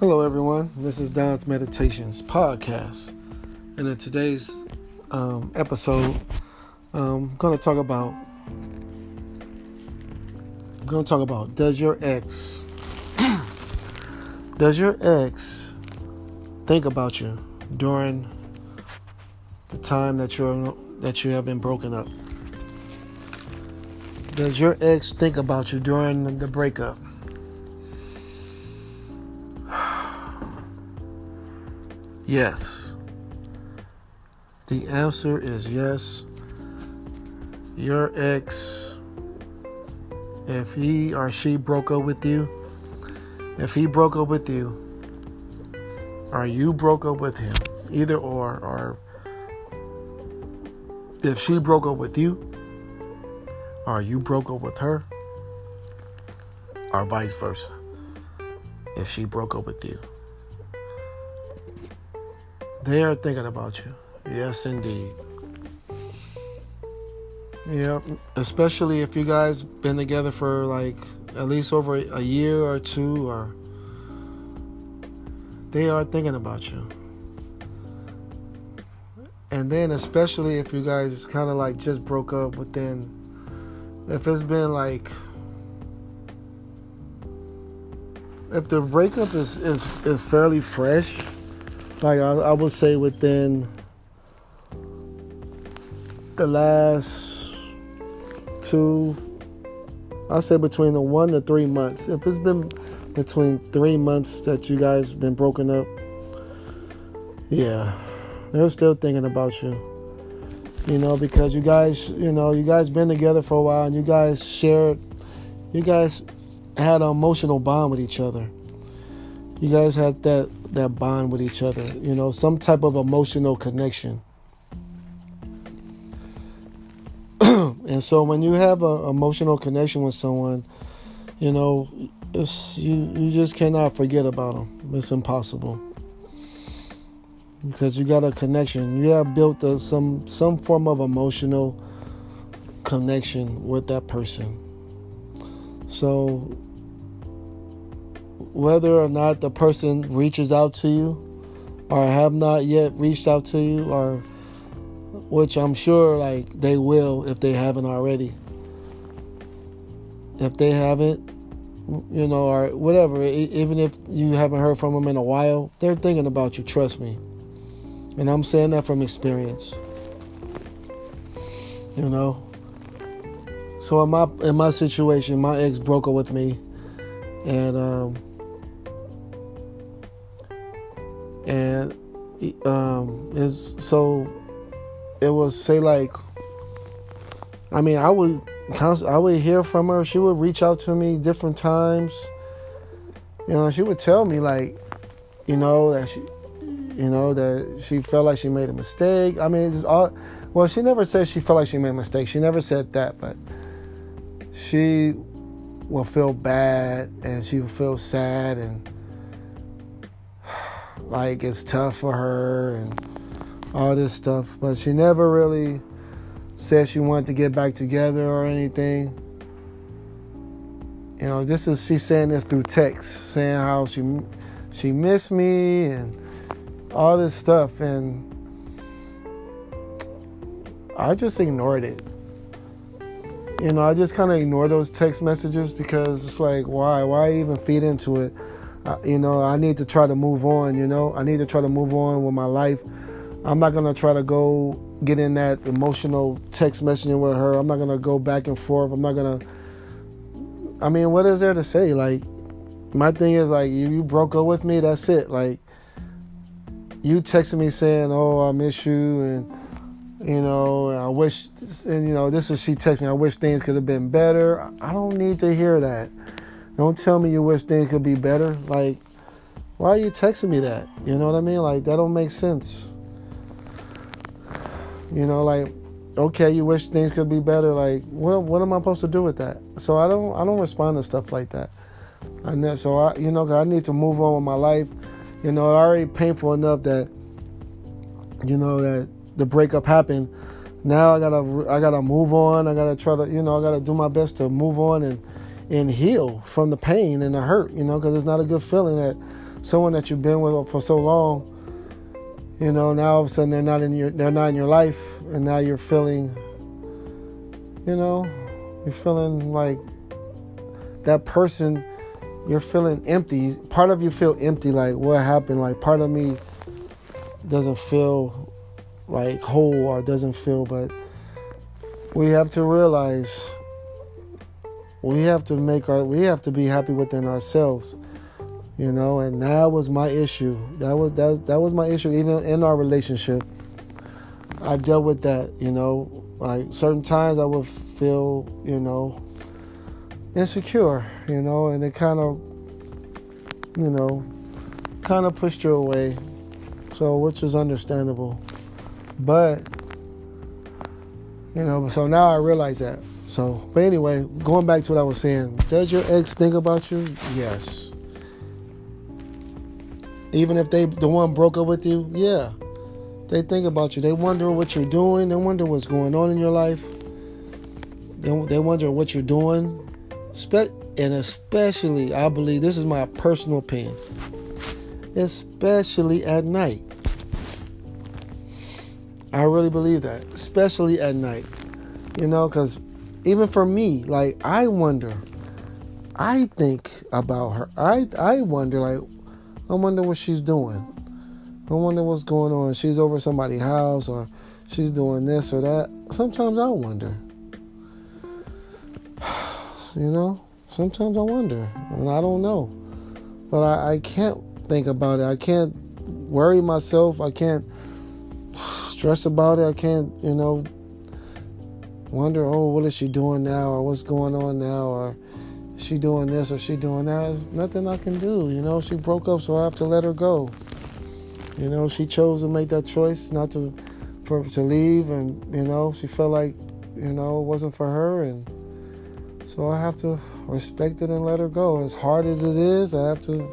Hello, everyone. This is Don's Meditations podcast, and in today's um, episode, um, I'm going to talk about. I'm going to talk about does your ex does your ex think about you during the time that you're that you have been broken up? Does your ex think about you during the breakup? Yes. The answer is yes. Your ex, if he or she broke up with you, if he broke up with you, or you broke up with him, either or, or if she broke up with you, or you broke up with her, or vice versa, if she broke up with you. They are thinking about you. Yes, indeed. Yeah, especially if you guys been together for like at least over a year or two, or they are thinking about you. And then, especially if you guys kind of like just broke up within, if it's been like, if the breakup is is is fairly fresh like I, I would say within the last two I'll say between the one to three months. If it's been between three months that you guys been broken up, yeah, they're still thinking about you. You know, because you guys, you know, you guys been together for a while and you guys shared, you guys had an emotional bond with each other. You guys had that that bond with each other, you know, some type of emotional connection. and so when you have an emotional connection with someone, you know, it's you you just cannot forget about them. It's impossible. Because you got a connection. You have built a, some some form of emotional connection with that person. So whether or not the person reaches out to you or have not yet reached out to you or which I'm sure like they will if they haven't already. If they haven't, you know, or whatever, even if you haven't heard from them in a while, they're thinking about you, trust me. And I'm saying that from experience. You know. So in my in my situation, my ex broke up with me and um and um, is so it was say like I mean I would I would hear from her. She would reach out to me different times. You know, she would tell me like, you know that she, you know that she felt like she made a mistake. I mean, it's all. Well, she never said she felt like she made a mistake. She never said that, but she will feel bad and she will feel sad and like it's tough for her and all this stuff. But she never really said she wanted to get back together or anything. You know, this is she's saying this through text, saying how she she missed me and all this stuff, and I just ignored it. You know, I just kind of ignore those text messages because it's like, why? Why even feed into it? You know, I need to try to move on, you know. I need to try to move on with my life. I'm not to try to go get in that emotional text messaging with her. I'm not to go back and forth. I'm not to I mean, what is there to say? Like my thing is like you, you broke up with me, that's it. Like you texted me saying, "Oh, I miss you," and you know, I wish, and you know, this is she texting. I wish things could have been better. I don't need to hear that. Don't tell me you wish things could be better. Like, why are you texting me that? You know what I mean? Like, that don't make sense. You know, like, okay, you wish things could be better. Like, what what am I supposed to do with that? So I don't I don't respond to stuff like that. I know, so I you know I need to move on with my life. You know, already painful enough that you know that the breakup happened. Now I gotta I gotta move on. I gotta try to you know I gotta do my best to move on and and heal from the pain and the hurt, you know, because it's not a good feeling that someone that you've been with for so long. You know, now all of a sudden they're not in your they're not in your life, and now you're feeling. You know, you're feeling like that person. You're feeling empty. Part of you feel empty. Like what happened? Like part of me doesn't feel like whole or doesn't feel, but we have to realize we have to make our we have to be happy within ourselves you know and that was my issue. That was that, that was my issue even in our relationship. I dealt with that you know like certain times i would feel you know insecure you know and it kind of you know kind of pushed you away. So which is understandable. But you know so now i realize that so, but anyway, going back to what I was saying, does your ex think about you? Yes. Even if they the one broke up with you, yeah. They think about you. They wonder what you're doing. They wonder what's going on in your life. They, they wonder what you're doing. And especially, I believe this is my personal opinion, especially at night. I really believe that, especially at night. You know, because even for me, like I wonder, I think about her. I I wonder, like, I wonder what she's doing. I wonder what's going on. She's over somebody's house, or she's doing this or that. Sometimes I wonder. You know, sometimes I wonder, and I don't know, but I, I can't think about it. I can't worry myself. I can't stress about it. I can't, you know, wonder, oh, what is she doing now, or what's going on now, or is she doing this, or she doing that? There's nothing I can do. You know, she broke up, so I have to let her go. You know, she chose to make that choice not to for to leave, and you know, she felt like you know it wasn't for her, and so I have to respect it and let her go. As hard as it is, I have to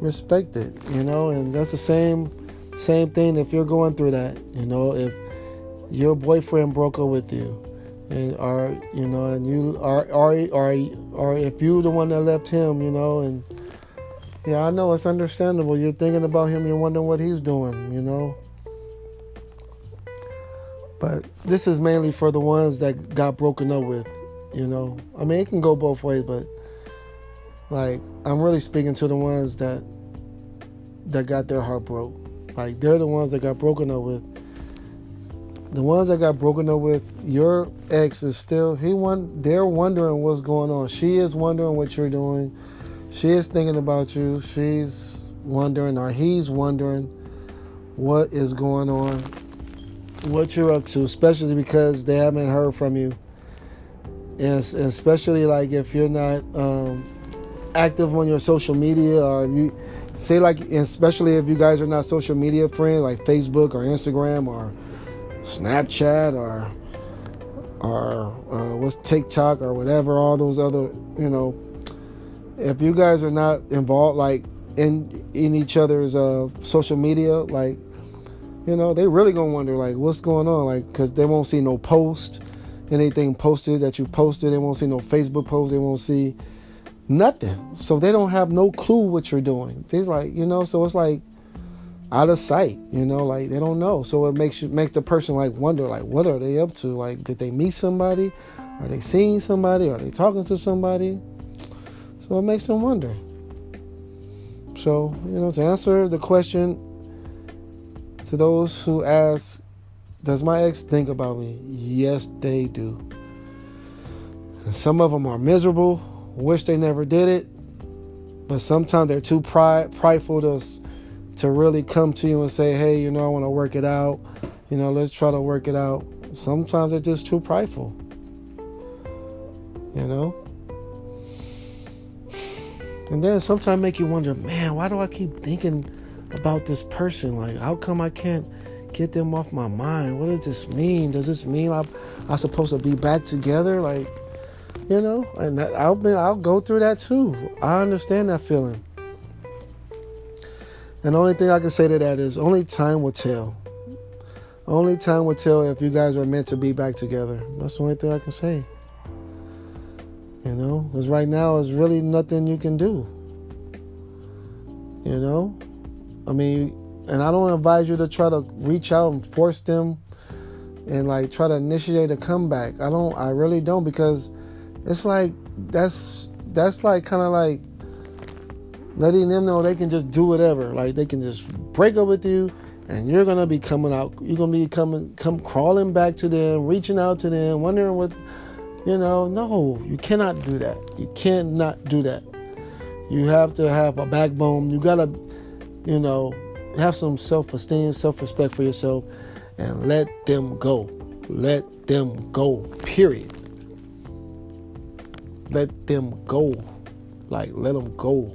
respect it. You know, and that's the same same thing if you're going through that. You know, if your boyfriend broke up with you. And are you know and you are or or or if you the one that left him you know and yeah i know it's understandable. You're thinking about him you're wondering what he's doing you know. But this is mainly for the ones that got broken up with you know. I mean it can go both ways but like i'm really speaking to the ones that that got their heart broke. Like they're the ones that got broken up with the ones that got broken up with, your ex is still he want they're wondering what's going on. She is wondering what you're doing. She is thinking about you. She's wondering or he's wondering what is going on, what you're up to, especially because they haven't heard from you. And especially like if you're not um, active on your social media or you say like especially if you guys are not social media friends like Facebook or Instagram or Snapchat or or uh, what's TikTok or whatever, all those other, you know, if you guys are not involved like in in each other's uh, social media, like you know, they really gonna wonder like what's going on, like because they won't see no post, anything posted that you posted. They won't see no Facebook post. They won't see nothing. So they don't have no clue what you're doing. They're like, you know, so it's like out of sight you know like they don't know. So it makes you makes the person like wonder like what are they up to? Like did they meet somebody? Are they seeing somebody? Are they talking to somebody? So it makes them wonder. So you know to answer the question to those who ask does my ex think about me? Yes they do. And some of them are miserable wish they never did it but sometimes they're too pride prideful to to really come to you and say, hey, you know, I want to work it out. You know, let's try to work it out. Sometimes they're just too prideful. You know? And then sometimes make you wonder, man, why do I keep thinking about this person? Like, how come I can't get them off my mind? What does this mean? Does this mean I'm, I'm supposed to be back together? Like, you know, and I'll be, I'll go through that too. I understand that feeling. And the only thing I can say to that is only time will tell. Only time will tell if you guys are meant to be back together. That's the only thing I can say. You know, because right now there's really nothing you can do. You know? I mean, and I don't advise you to try to reach out and force them and like try to initiate a comeback. I don't I really don't because it's like that's that's like kind of like letting them know they can just do whatever. Like they can just break up with you and you're gonna be coming out you're gonna be coming come crawling back to them, reaching out to them, wondering what you know, no, you cannot do that. You cannot do that. You have to have a backbone. You gotta, you know, have some self esteem, self respect for yourself, and let them go. Let them go, period. Let them go. Like, let them go.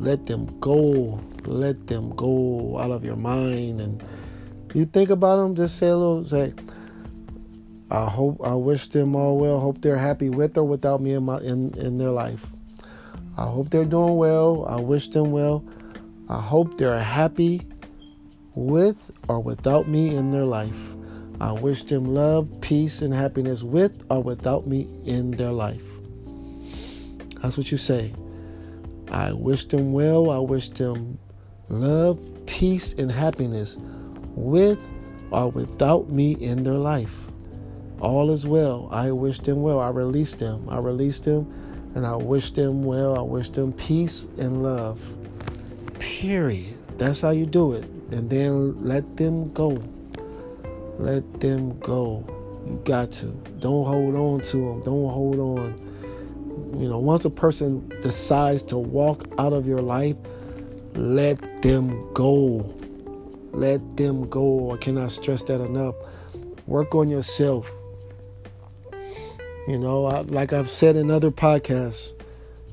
Let them go. Let them go out of your mind. And you think about them, just say a little, say, I hope, I wish them all well. Hope they're happy with or without me in, my, in, in their life. I hope they're doing well. I wish them well. I hope they're happy with or without me in their life. I wish them love, peace, and happiness with or without me in their life. That's what you say. I wish them well. I wish them love, peace, and happiness with or without me in their life. All is well. I wish them well. I release them. I release them and I wish them well. I wish them peace and love. Period. That's how you do it. And then let them go. Let them go. You got to. Don't hold on to them. Don't hold on. You know, once a person decides to walk out of your life, let them go. Let them go. I cannot stress that enough. Work on yourself. You know, I, like I've said in other podcasts,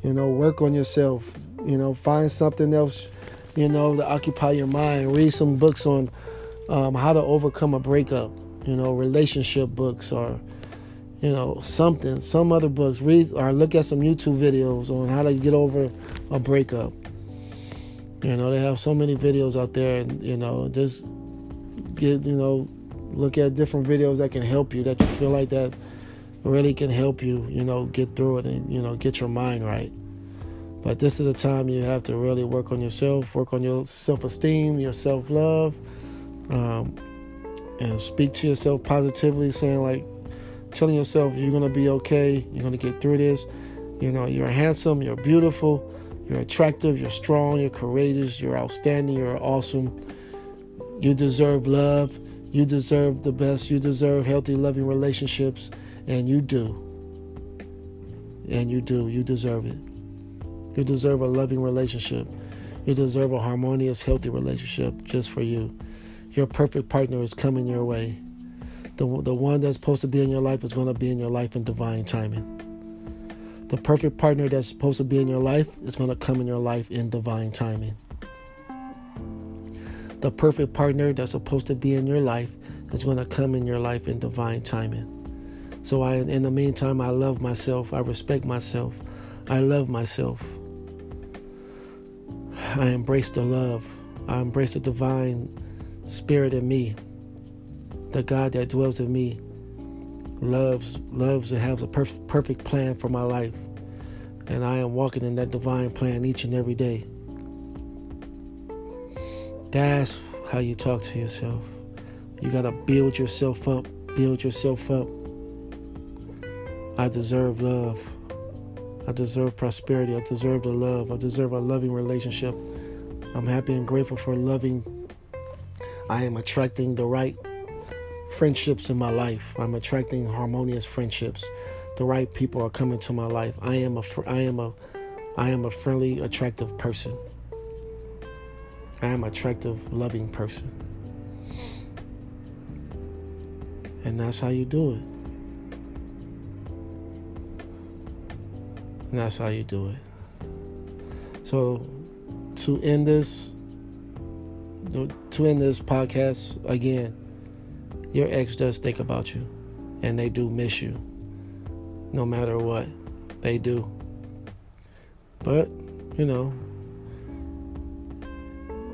you know, work on yourself. You know, find something else, you know, to occupy your mind. Read some books on um, how to overcome a breakup. You know, relationship books or, you know, something, some other books. Read or look at some YouTube videos on how to get over a breakup. You know, they have so many videos out there, and you know, just get, you know, look at different videos that can help you that you feel like that really can help you, you know, get through it and, you know, get your mind right. But this is the time you have to really work on yourself, work on your self esteem, your self love, um, and speak to yourself positively, saying, like, telling yourself you're going to be okay, you're going to get through this. You know, you're handsome, you're beautiful, you're attractive, you're strong, you're courageous, you're outstanding, you're awesome. You deserve love, you deserve the best, you deserve healthy, loving relationships and you do. And you do. You deserve it. You deserve a loving relationship. You deserve a harmonious, healthy relationship just for you. Your perfect partner is coming your way. The, the one that's supposed to be in your life is going to be in your life in divine timing. The perfect partner that's supposed to be in your life is going to come in your life in divine timing. The perfect partner that's supposed to be in your life is going to come in your life in divine timing. So I, in the meantime, I love myself. I respect myself. I love myself. I embrace the love. I embrace the divine spirit in me. The God that dwells in me loves loves and has a perf- perfect plan for my life. And I am walking in that divine plan each and every day. That's how you talk to yourself. You got to build yourself up. Build yourself up. I deserve love. I deserve prosperity. I deserve the love. I deserve a loving relationship. I'm happy and grateful for loving. I am attracting the right friendships in my life. I'm attracting harmonious friendships. The right people are coming to my life. I am a I am a I am a friendly, attractive person. I am attractive, loving person. And that's how you do it. And that's how you do it. So to end this to end this podcast again, your ex does think about you and they do miss you. No matter what. They do. But, you know,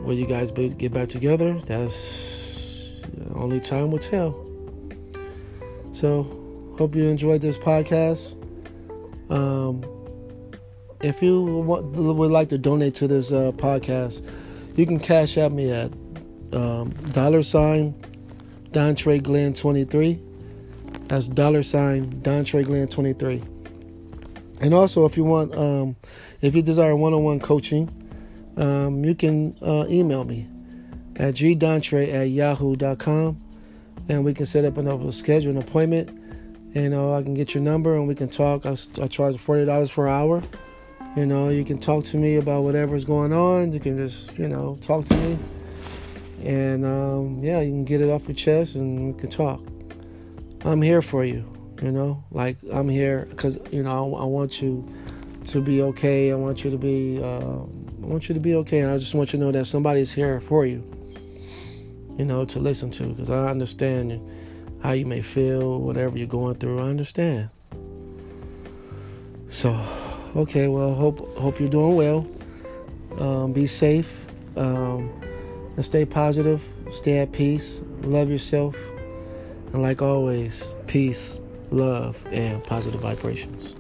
will you guys be, get back together? That's only time will tell. So, hope you enjoyed this podcast. Um, if you want, would like to donate to this uh, podcast, you can Cash App me at um, dollar sign Dontre Glenn 23. That's dollar sign Dontre Glenn 23. And also, if you want, um, if you desire one-on-one coaching, um, you can uh, email me at gdontre at yahoo.com and we can set up an schedule an appointment. You know, I can get your number and we can talk. I, I charge $40 for an hour. You know, you can talk to me about whatever's going on. You can just, you know, talk to me. And um, yeah, you can get it off your chest and we can talk. I'm here for you, you know, like I'm here because, you know, I, I, want you to be okay. I want you to be, uh, I want you to be okay. And I just want you to know that somebody's here for you, you know, to listen to because I understand how you may feel, whatever you're going through. I understand. So, Okay, well, hope hope you're doing well. Um, be safe um, and stay positive. Stay at peace. Love yourself, and like always, peace, love, and positive vibrations.